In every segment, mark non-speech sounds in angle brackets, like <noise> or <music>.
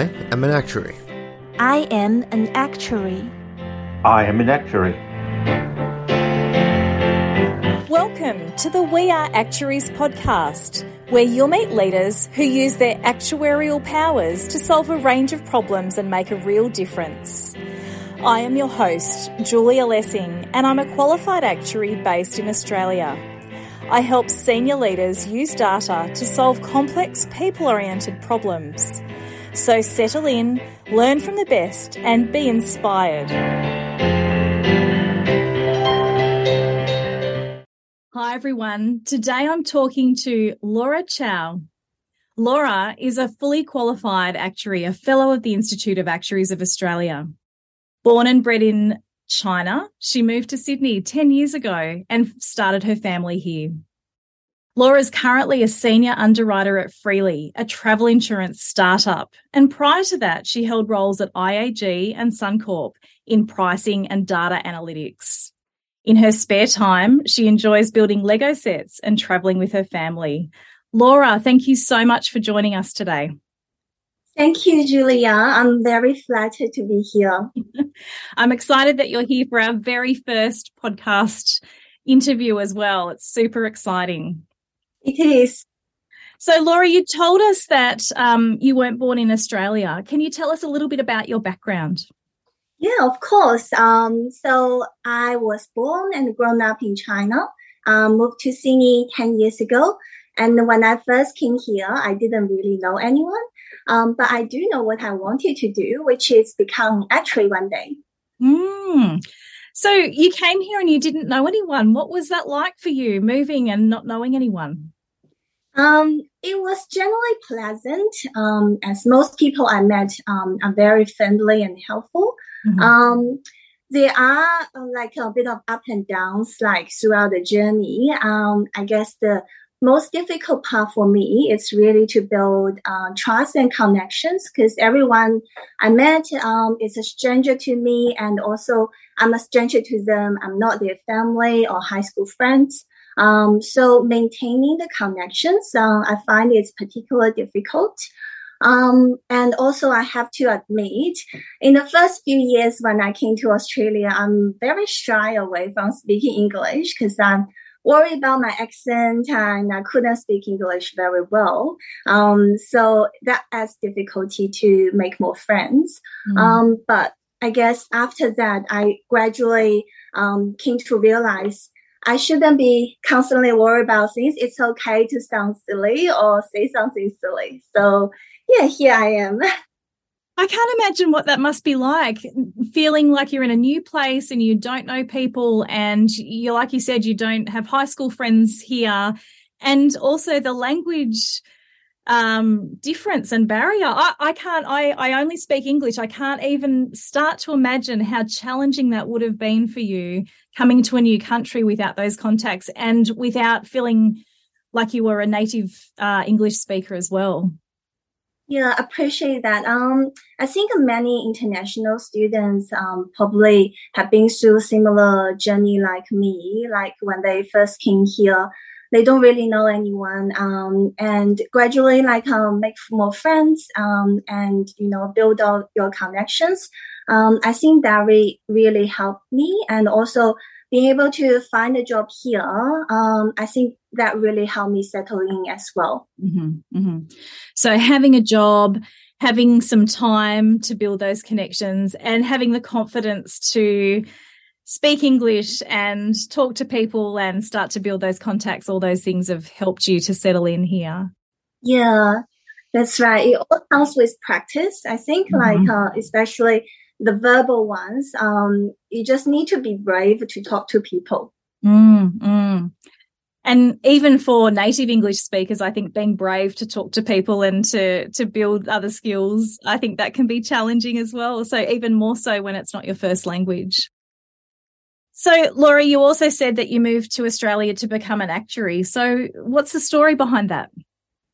I am an actuary. I am an actuary. I am an actuary. Welcome to the We Are Actuaries podcast, where you'll meet leaders who use their actuarial powers to solve a range of problems and make a real difference. I am your host, Julia Lessing, and I'm a qualified actuary based in Australia. I help senior leaders use data to solve complex people oriented problems. So settle in, learn from the best, and be inspired. Hi, everyone. Today I'm talking to Laura Zhao. Laura is a fully qualified actuary, a fellow of the Institute of Actuaries of Australia. Born and bred in China, she moved to Sydney 10 years ago and started her family here. Laura is currently a senior underwriter at Freely, a travel insurance startup. And prior to that, she held roles at IAG and Suncorp in pricing and data analytics. In her spare time, she enjoys building Lego sets and traveling with her family. Laura, thank you so much for joining us today. Thank you, Julia. I'm very flattered to be here. <laughs> I'm excited that you're here for our very first podcast interview as well. It's super exciting. It is. So, Laura, you told us that um, you weren't born in Australia. Can you tell us a little bit about your background? Yeah, of course. Um, so I was born and grown up in China. Um, moved to Sydney 10 years ago. And when I first came here, I didn't really know anyone. Um, but I do know what I wanted to do, which is become actuary one day. Mm. So you came here and you didn't know anyone. What was that like for you, moving and not knowing anyone? Um, it was generally pleasant. Um, as most people I met um, are very friendly and helpful. Mm-hmm. Um, there are uh, like a bit of up and downs like throughout the journey. Um, I guess the most difficult part for me is really to build uh, trust and connections because everyone I met um, is a stranger to me, and also I'm a stranger to them. I'm not their family or high school friends. Um, so maintaining the connections, uh, I find it's particularly difficult. Um, and also I have to admit, in the first few years when I came to Australia, I'm very shy away from speaking English because I'm worried about my accent and I couldn't speak English very well. Um, so that adds difficulty to make more friends. Mm. Um, but I guess after that, I gradually um, came to realize I shouldn't be constantly worried about things. It's okay to sound silly or say something silly. So yeah, here I am. <laughs> I can't imagine what that must be like, feeling like you're in a new place and you don't know people, and you, like you said, you don't have high school friends here, and also the language um, difference and barrier. I, I can't. I, I only speak English. I can't even start to imagine how challenging that would have been for you coming to a new country without those contacts and without feeling like you were a native uh, English speaker as well. Yeah, appreciate that. Um, I think many international students um, probably have been through similar journey like me. Like when they first came here, they don't really know anyone, um, and gradually like um, make more friends, um, and you know build out your connections. Um, I think that really really helped me, and also being able to find a job here, um, I think that really helped me settle in as well. Mm-hmm, mm-hmm. So having a job, having some time to build those connections, and having the confidence to speak English and talk to people and start to build those contacts, all those things have helped you to settle in here. Yeah, that's right. It all comes with practice. I think, mm-hmm. like, uh, especially the verbal ones, um, you just need to be brave to talk to people. Mm, mm. And even for native English speakers, I think being brave to talk to people and to to build other skills, I think that can be challenging as well. So even more so when it's not your first language. So, Laura, you also said that you moved to Australia to become an actuary. So, what's the story behind that?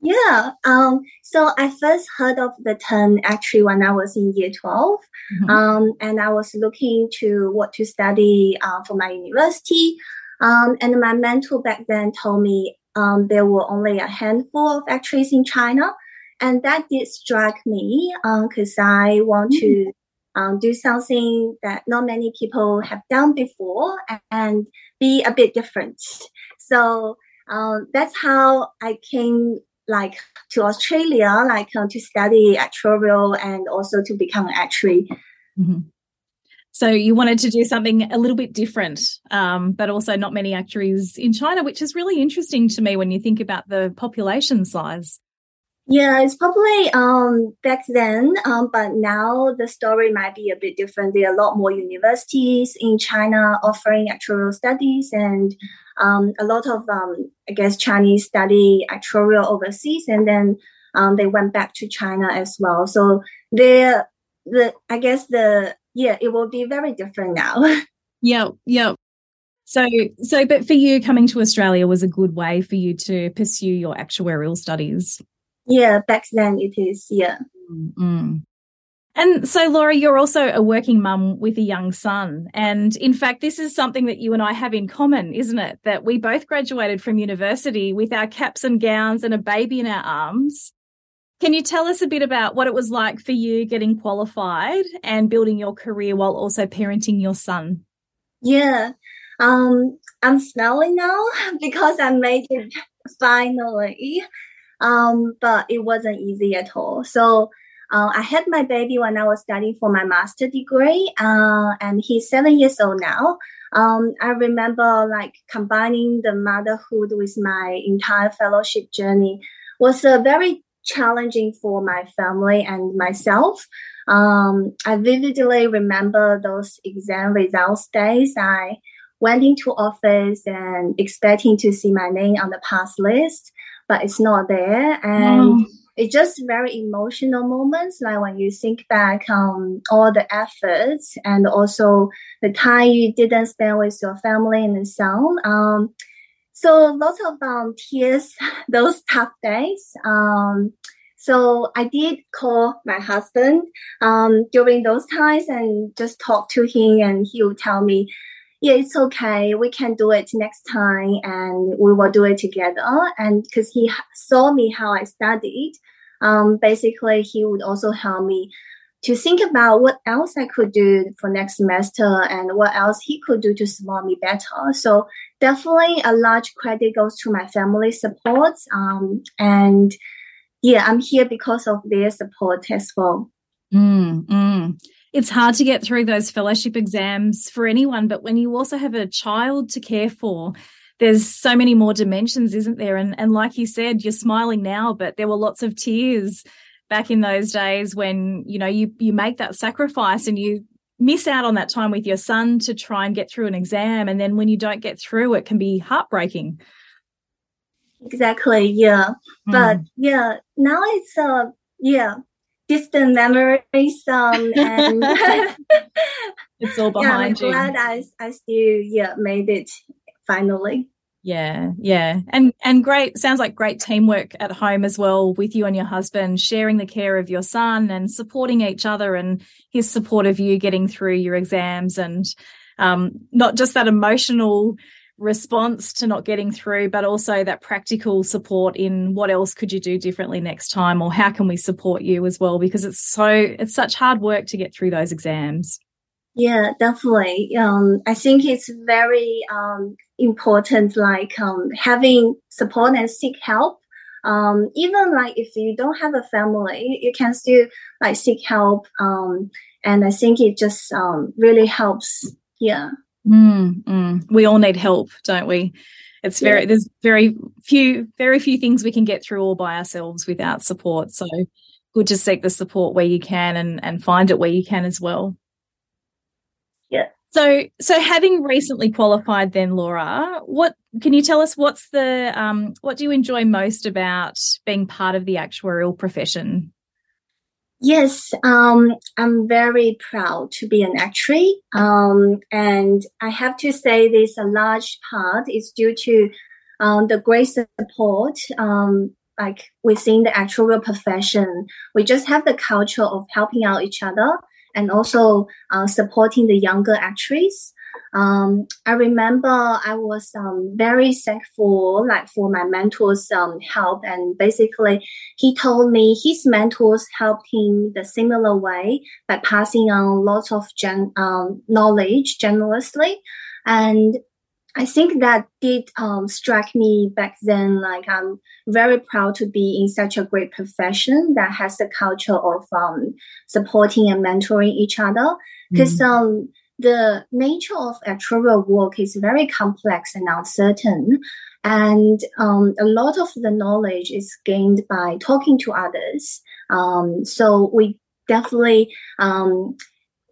Yeah. Um, so I first heard of the term actuary when I was in year 12. Mm-hmm. Um, and I was looking to what to study uh, for my university. Um, and my mentor back then told me um, there were only a handful of actuaries in China. and that did strike me because um, I want mm-hmm. to um, do something that not many people have done before and be a bit different. So um, that's how I came like to Australia, like uh, to study actuarial and also to become an actuary. Mm-hmm. So you wanted to do something a little bit different, um, but also not many actuaries in China, which is really interesting to me when you think about the population size. Yeah, it's probably um, back then, um, but now the story might be a bit different. There are a lot more universities in China offering actuarial studies, and um, a lot of, um, I guess, Chinese study actuarial overseas, and then um, they went back to China as well. So there, the I guess the yeah, it will be very different now. <laughs> yeah, yeah. So, so, but for you, coming to Australia was a good way for you to pursue your actuarial studies. Yeah, back then it is. Yeah. Mm-hmm. And so, Laura, you're also a working mum with a young son. And in fact, this is something that you and I have in common, isn't it? That we both graduated from university with our caps and gowns and a baby in our arms. Can you tell us a bit about what it was like for you getting qualified and building your career while also parenting your son? Yeah. Um, I'm smiling now <laughs> because I made it finally. Um, but it wasn't easy at all. So uh, I had my baby when I was studying for my master degree, uh, and he's seven years old now. Um, I remember like combining the motherhood with my entire fellowship journey was a very challenging for my family and myself. Um, I vividly remember those exam results days. I went into office and expecting to see my name on the pass list but it's not there. And wow. it's just very emotional moments, like when you think back on all the efforts and also the time you didn't spend with your family and the son. Um, so lots of um, tears <laughs> those tough days. Um, so I did call my husband um, during those times and just talk to him, and he would tell me, yeah, it's okay. We can do it next time and we will do it together. And because he saw me how I studied, um, basically he would also help me to think about what else I could do for next semester and what else he could do to support me better. So definitely a large credit goes to my family support. Um, and yeah, I'm here because of their support as well. Mm, mm it's hard to get through those fellowship exams for anyone, but when you also have a child to care for, there's so many more dimensions, isn't there? And and like you said, you're smiling now, but there were lots of tears back in those days when you know you you make that sacrifice and you miss out on that time with your son to try and get through an exam, and then when you don't get through, it can be heartbreaking. Exactly. Yeah. Mm. But yeah, now it's uh yeah distant memories um and <laughs> it's all behind <laughs> yeah, I'm you. glad I, I still yeah made it finally. Yeah, yeah. And and great sounds like great teamwork at home as well with you and your husband sharing the care of your son and supporting each other and his support of you getting through your exams and um, not just that emotional response to not getting through, but also that practical support in what else could you do differently next time or how can we support you as well? Because it's so, it's such hard work to get through those exams. Yeah, definitely. Um, I think it's very um, important, like um, having support and seek help. Um, even like if you don't have a family, you can still like seek help. Um, and I think it just um, really helps. Yeah. Mm, mm. We all need help, don't we? It's very yeah. there's very few very few things we can get through all by ourselves without support. So good to seek the support where you can and and find it where you can as well. Yeah. So so having recently qualified then Laura, what can you tell us what's the um what do you enjoy most about being part of the actuarial profession? Yes, um, I'm very proud to be an actuary. Um, and I have to say this a large part is due to um, the great support um, like within the actual profession. We just have the culture of helping out each other and also uh, supporting the younger actuaries. Um, I remember I was um, very thankful, like for my mentor's um, help, and basically he told me his mentors helped him the similar way by passing on lots of gen- um, knowledge generously, and I think that did um, strike me back then. Like I'm very proud to be in such a great profession that has the culture of um, supporting and mentoring each other. Because mm-hmm. um, the nature of actuarial work is very complex and uncertain, and um, a lot of the knowledge is gained by talking to others. Um, so we definitely um,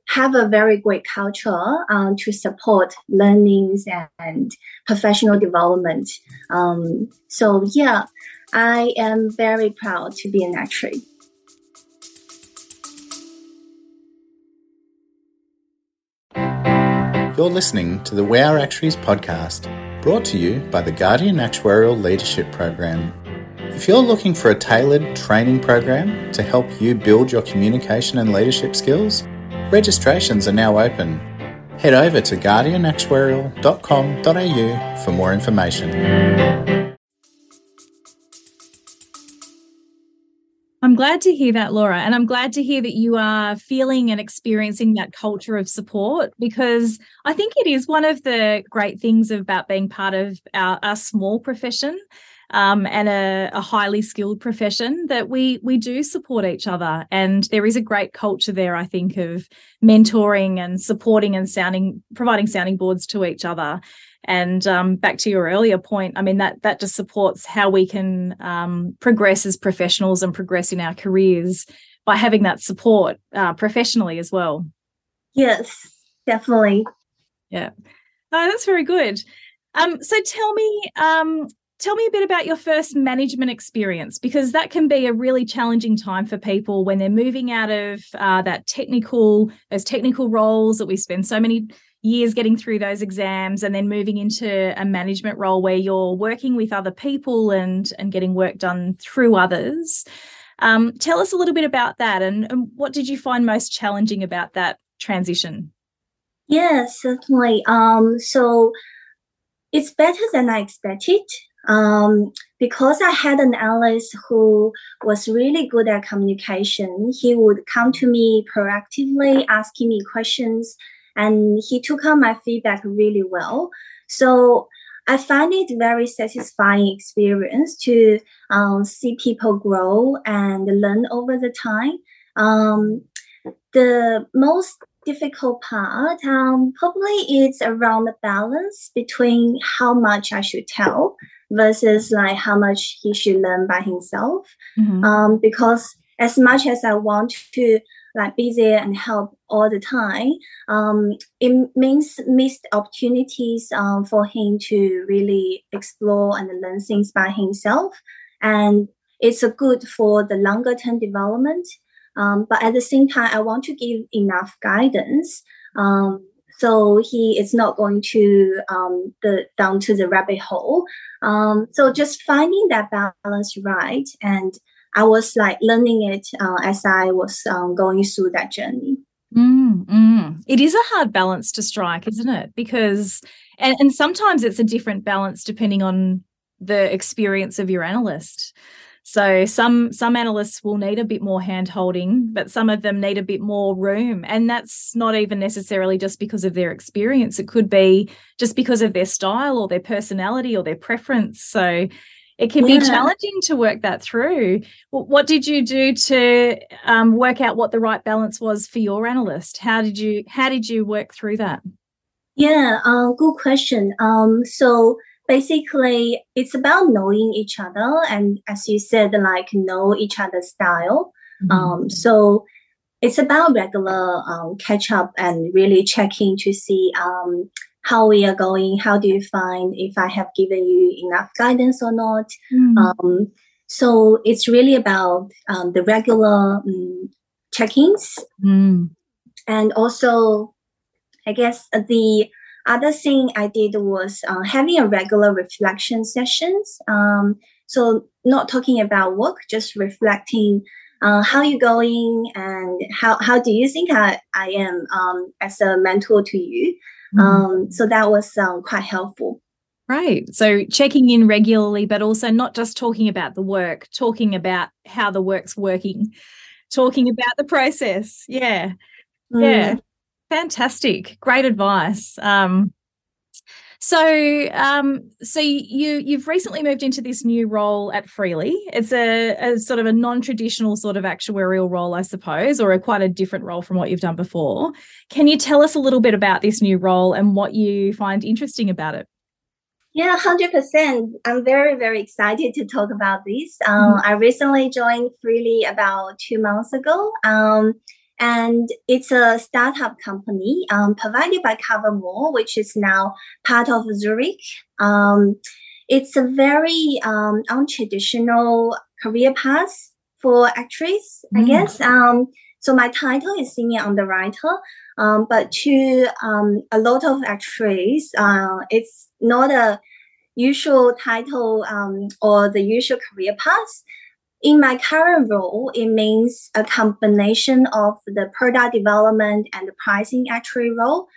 have a very great culture um, to support learnings and professional development. Um, so yeah, I am very proud to be an actuary. You're listening to the We Are Actuaries podcast, brought to you by the Guardian Actuarial Leadership Program. If you're looking for a tailored training program to help you build your communication and leadership skills, Registrations are now open. Head over to guardianactuarial.com.au for more information. I'm glad to hear that, Laura. And I'm glad to hear that you are feeling and experiencing that culture of support because I think it is one of the great things about being part of our, our small profession um, and a, a, highly skilled profession that we we do support each other and there is a great culture there i think of mentoring and supporting and sounding providing sounding boards to each other and um, back to your earlier point i mean that that just supports how we can um, progress as professionals and progress in our careers by having that support uh, professionally as well. Yes definitely. Yeah. Oh, that's very good. Um, so tell me um, tell me a bit about your first management experience because that can be a really challenging time for people when they're moving out of uh, that technical those technical roles that we spend so many years getting through those exams and then moving into a management role where you're working with other people and and getting work done through others. Um, tell us a little bit about that and, and what did you find most challenging about that transition? Yes certainly. Um, so it's better than I expected. Um, because I had an analyst who was really good at communication, he would come to me proactively, asking me questions, and he took on my feedback really well. So I find it very satisfying experience to um, see people grow and learn over the time. Um, the most difficult part um, probably is around the balance between how much I should tell versus like how much he should learn by himself. Mm-hmm. Um, because as much as I want to like there and help all the time, um, it means missed opportunities um, for him to really explore and learn things by himself. And it's a good for the longer term development. Um, but at the same time, I want to give enough guidance um, so he is not going to um, the down to the rabbit hole. Um, so just finding that balance right, and I was like learning it uh, as I was um, going through that journey. Mm, mm. It is a hard balance to strike, isn't it? Because and, and sometimes it's a different balance depending on the experience of your analyst. So some some analysts will need a bit more hand holding, but some of them need a bit more room. And that's not even necessarily just because of their experience. It could be just because of their style or their personality or their preference. So it can yeah. be challenging to work that through. What did you do to um, work out what the right balance was for your analyst? How did you how did you work through that? Yeah, uh, good question. Um, so basically it's about knowing each other and as you said like know each other's style mm-hmm. um, so it's about regular um, catch up and really checking to see um, how we are going how do you find if i have given you enough guidance or not mm. so it's really about um, the regular um, check-ins mm. and also i guess the other thing I did was uh, having a regular reflection sessions. Um, so not talking about work, just reflecting uh, how you going and how, how do you think I, I am um, as a mentor to you. Mm. Um, so that was um, quite helpful. Right. So checking in regularly, but also not just talking about the work, talking about how the work's working, talking about the process. Yeah. Mm. Yeah. Fantastic. Great advice. Um, so, um, so you you've recently moved into this new role at Freely. It's a, a sort of a non-traditional sort of actuarial role, I suppose, or a quite a different role from what you've done before. Can you tell us a little bit about this new role and what you find interesting about it? Yeah, hundred percent. I'm very very excited to talk about this. Um, mm-hmm. I recently joined Freely about two months ago. Um, and it's a startup company um, provided by Cover-More, which is now part of Zurich. Um, it's a very um, untraditional career path for actress, mm. I guess. Um, so my title is senior underwriter, um, but to um, a lot of actresses, uh, it's not a usual title or the usual career path. In my current role, it means a combination of the product development and the pricing actuary role.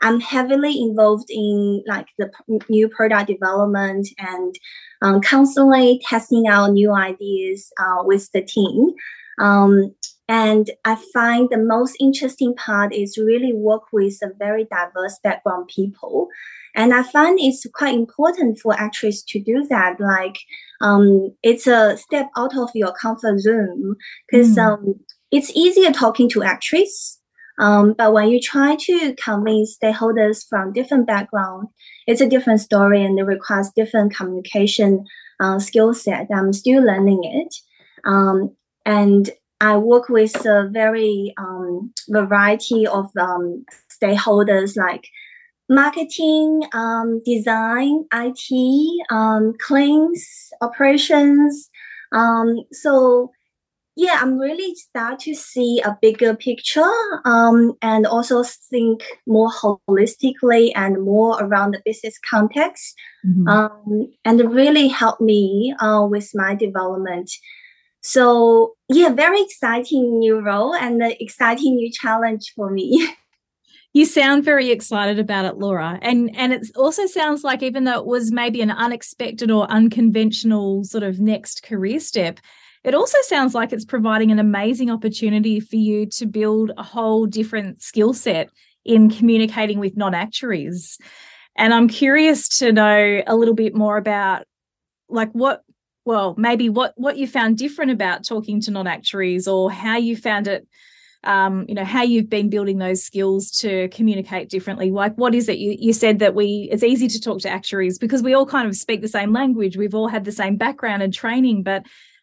I'm heavily involved in like the new product development and um, constantly testing out new ideas uh, with the team. Um, and I find the most interesting part is really work with a very diverse background people. And I find it's quite important for actuaries to do that. Like, um, it's a step out of your comfort zone because mm. um, it's easier talking to actuaries. Um, but when you try to convince stakeholders from different background, it's a different story and it requires different communication uh, skill set. I'm still learning it. Um, and I work with a very um, variety of um, stakeholders like marketing, um, design, IT, um, claims, operations. Um, so yeah, I'm really start to see a bigger picture um, and also think more holistically and more around the business context. Mm-hmm. Um, and really help me uh, with my development. So yeah, very exciting new role and an exciting new challenge for me. <laughs> you sound very excited about it laura and and it also sounds like even though it was maybe an unexpected or unconventional sort of next career step it also sounds like it's providing an amazing opportunity for you to build a whole different skill set in communicating with non-actuaries and i'm curious to know a little bit more about like what well maybe what what you found different about talking to non-actuaries or how you found it um, you know how you've been building those skills to communicate differently. Like what is it? You, you said that we it's easy to talk to actuaries because we all kind of speak the same language. We've all had the same background and training but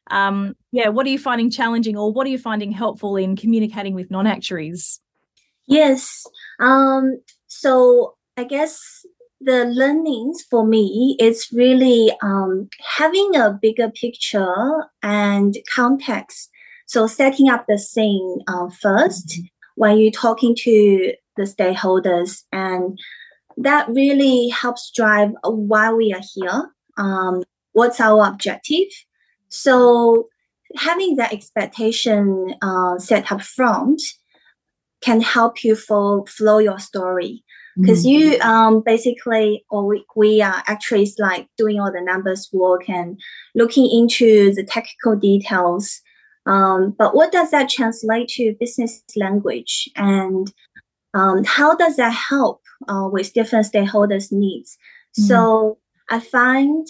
um, yeah what are you finding challenging or what are you finding helpful in communicating with non-actuaries? Yes um, so i guess the learnings for me is really um, having a bigger picture and context so setting up the scene uh, first mm-hmm. when you're talking to the stakeholders, and that really helps drive why we are here. Um, what's our objective? So having that expectation uh, set up front can help you for flow your story because mm-hmm. you um, basically or we, we are actually like doing all the numbers work and looking into the technical details um, but what does that translate to business language? And um, how does that help uh, with different stakeholders' needs? Mm-hmm. So I find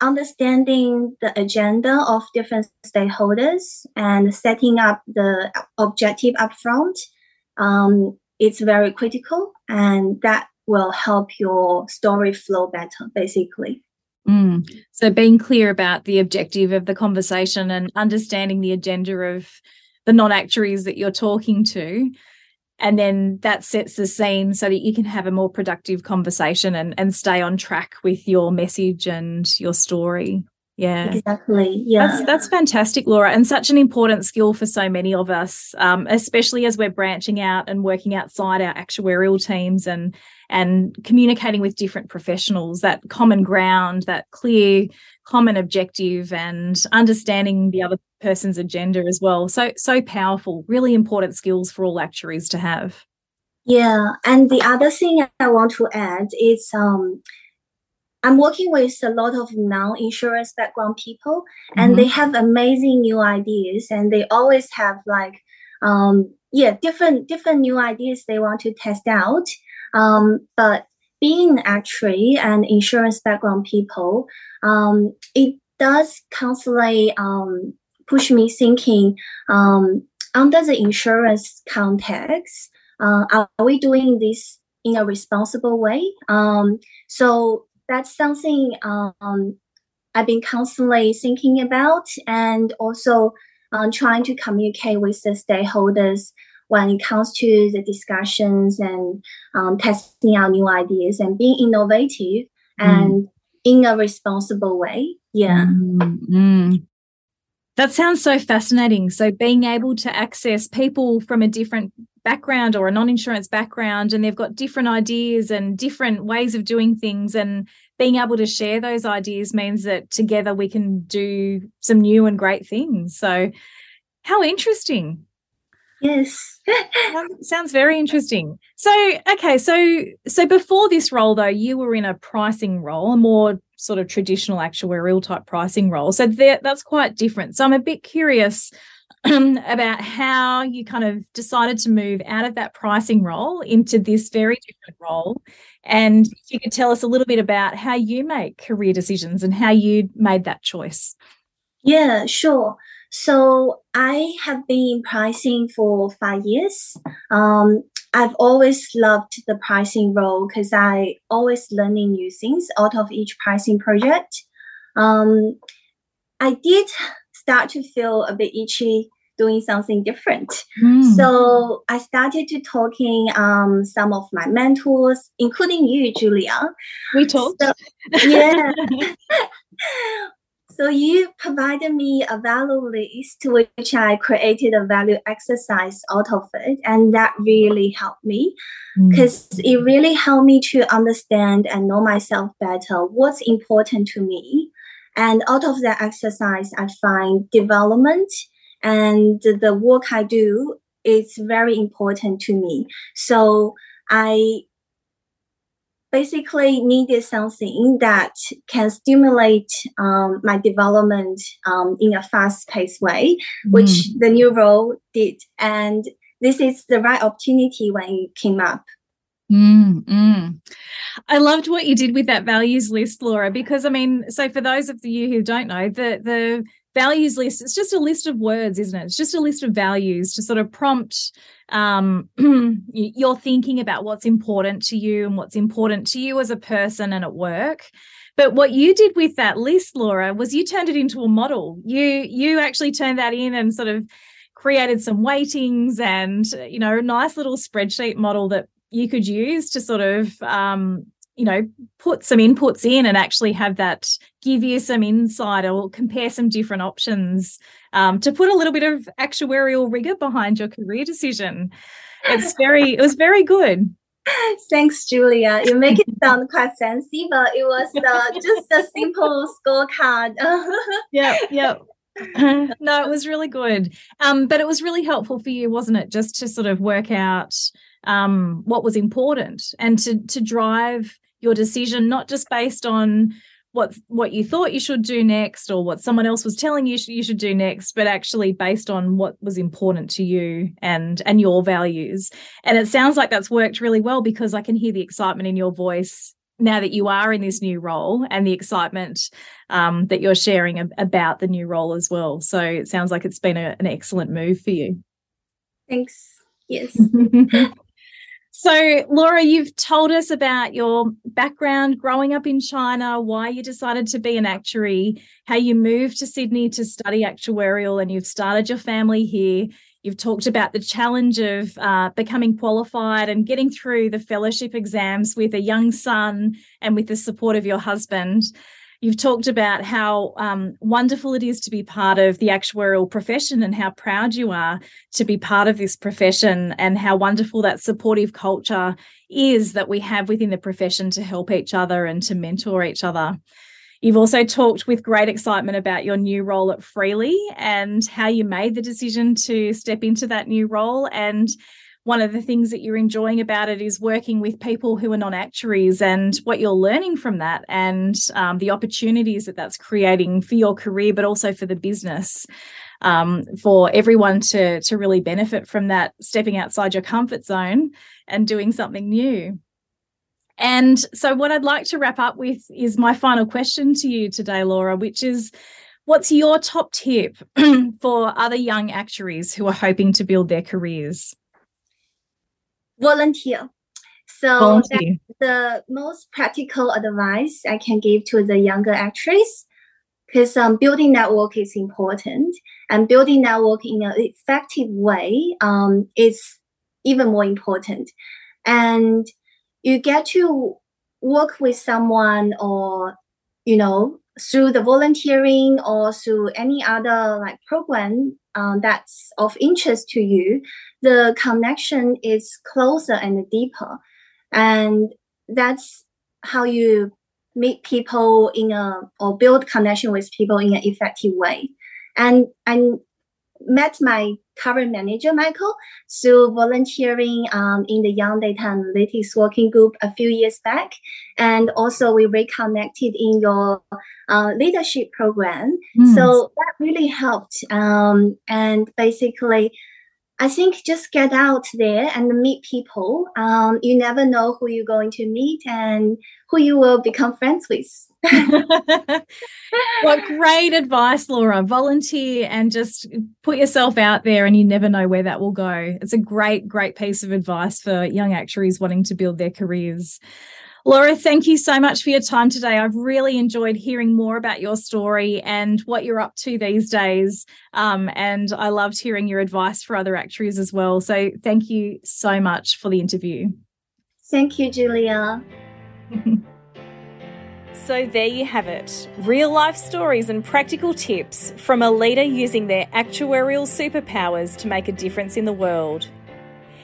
understanding the agenda of different stakeholders and setting up the objective upfront, um, it's very critical, and that will help your story flow better, basically. Mm. So being clear about the objective of the conversation and understanding the agenda of the non-actuaries that you're talking to. And then that sets the scene so that you can have a more productive conversation and, and stay on track with your message and your story. Yeah, exactly. Yeah, that's, that's fantastic, Laura, and such an important skill for so many of us, um, especially as we're branching out and working outside our actuarial teams and and communicating with different professionals. That common ground, that clear common objective, and understanding the other person's agenda as well. So so powerful, really important skills for all actuaries to have. Yeah, and the other thing I want to add is um, I'm working with a lot of non-insurance background people, and mm-hmm. they have amazing new ideas, and they always have like um, yeah different different new ideas they want to test out. Um, but being actuary and insurance background people, um, it does constantly um, push me thinking um, under the insurance context, uh, are we doing this in a responsible way? Um, so that's something um, I've been constantly thinking about and also um, trying to communicate with the stakeholders when it comes to the discussions and um, testing out new ideas and being innovative mm. and in a responsible way. Yeah. Mm-hmm. That sounds so fascinating. So, being able to access people from a different background or a non insurance background, and they've got different ideas and different ways of doing things, and being able to share those ideas means that together we can do some new and great things. So, how interesting. Yes. <laughs> sounds very interesting. So, okay, so so before this role though, you were in a pricing role, a more sort of traditional actuarial type pricing role. So that that's quite different. So I'm a bit curious <clears throat> about how you kind of decided to move out of that pricing role into this very different role. And if you could tell us a little bit about how you make career decisions and how you made that choice. Yeah, sure. So I have been in pricing for five years. Um, I've always loved the pricing role because I always learning new things out of each pricing project. Um, I did start to feel a bit itchy doing something different. Mm. So I started to talking um, some of my mentors, including you, Julia. We talked. So, yeah. <laughs> So you provided me a value list, which I created a value exercise out of it, and that really helped me because mm. it really helped me to understand and know myself better. What's important to me, and out of that exercise, I find development and the work I do is very important to me. So I basically needed something that can stimulate um, my development um, in a fast-paced way, mm. which the new role did. And this is the right opportunity when it came up. Mm, mm. I loved what you did with that values list, Laura, because I mean, so for those of you who don't know, the the values list it's just a list of words isn't it? It's just a list of values to sort of prompt um, <clears throat> your thinking about what's important to you and what's important to you as a person and at work. But what you did with that list laura was you turned it into a model. You you actually turned that in and sort of created some weightings and you know a nice little spreadsheet model that you could use to sort of um, you know put some inputs in and actually have that give you some insight or compare some different options um, to put a little bit of actuarial rigor behind your career decision it's <laughs> very it was very good Thanks, Julia. You make it sound quite fancy, but it was uh, just a simple scorecard. <laughs> yeah, yeah. no, it was really good. Um, but it was really helpful for you, wasn't it? Just to sort of work out um, what was important and to to drive your decision not just based on what what you thought you should do next or what someone else was telling you you should do next but actually based on what was important to you and and your values. And it sounds like that's worked really well because i can hear the excitement in your voice now that you are in this new role and the excitement um, that you're sharing ab- about the new role as well. So it sounds like it's been a, an excellent move for you. Thanks. Yes <laughs> So, Laura, you've told us about your background growing up in China, why you decided to be an actuary, how you moved to Sydney to study actuarial, and you've started your family here. You've talked about the challenge of uh, becoming qualified and getting through the fellowship exams with a young son and with the support of your husband. You've talked about how um, wonderful it is to be part of the actuarial profession and how proud you are to be part of this profession and how wonderful that supportive culture is that we have within the profession to help each other and to mentor each other. You've also talked with great excitement about your new role at Freely and how you made the decision to step into that new role and one of the things that you're enjoying about it is working with people who are non actuaries and what you're learning from that and um, the opportunities that that's creating for your career, but also for the business. Um, for everyone to to really benefit from that, stepping outside your comfort zone and doing something new. And so, what I'd like to wrap up with is my final question to you today, Laura, which is what's your top tip <clears throat> for other young actuaries who are hoping to build their careers? Volunteer. So, Volunteer. the most practical advice I can give to the younger actuaries because um, building network is important and building network in an effective way um, is even more important. And you get to work with someone or you know through the volunteering or through any other like program um, that's of interest to you the connection is closer and deeper. And that's how you meet people in a or build connection with people in an effective way. And I met my current manager, Michael, through volunteering um, in the Young Data Analytics Working Group a few years back. And also, we reconnected in your uh, leadership program. Mm. So that really helped. Um, and basically, I think just get out there and meet people. Um, you never know who you're going to meet and who you will become friends with. <laughs> what great advice, Laura. Volunteer and just put yourself out there, and you never know where that will go. It's a great, great piece of advice for young actuaries wanting to build their careers. Laura, thank you so much for your time today. I've really enjoyed hearing more about your story and what you're up to these days. Um, and I loved hearing your advice for other actuaries as well. So thank you so much for the interview. Thank you, Julia. <laughs> So, there you have it real life stories and practical tips from a leader using their actuarial superpowers to make a difference in the world.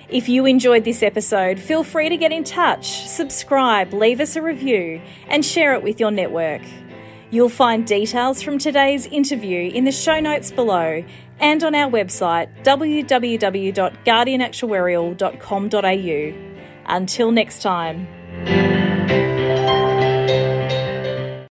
If you enjoyed this episode, feel free to get in touch, subscribe, leave us a review, and share it with your network. You'll find details from today's interview in the show notes below and on our website www.guardianactuarial.com.au. Until next time.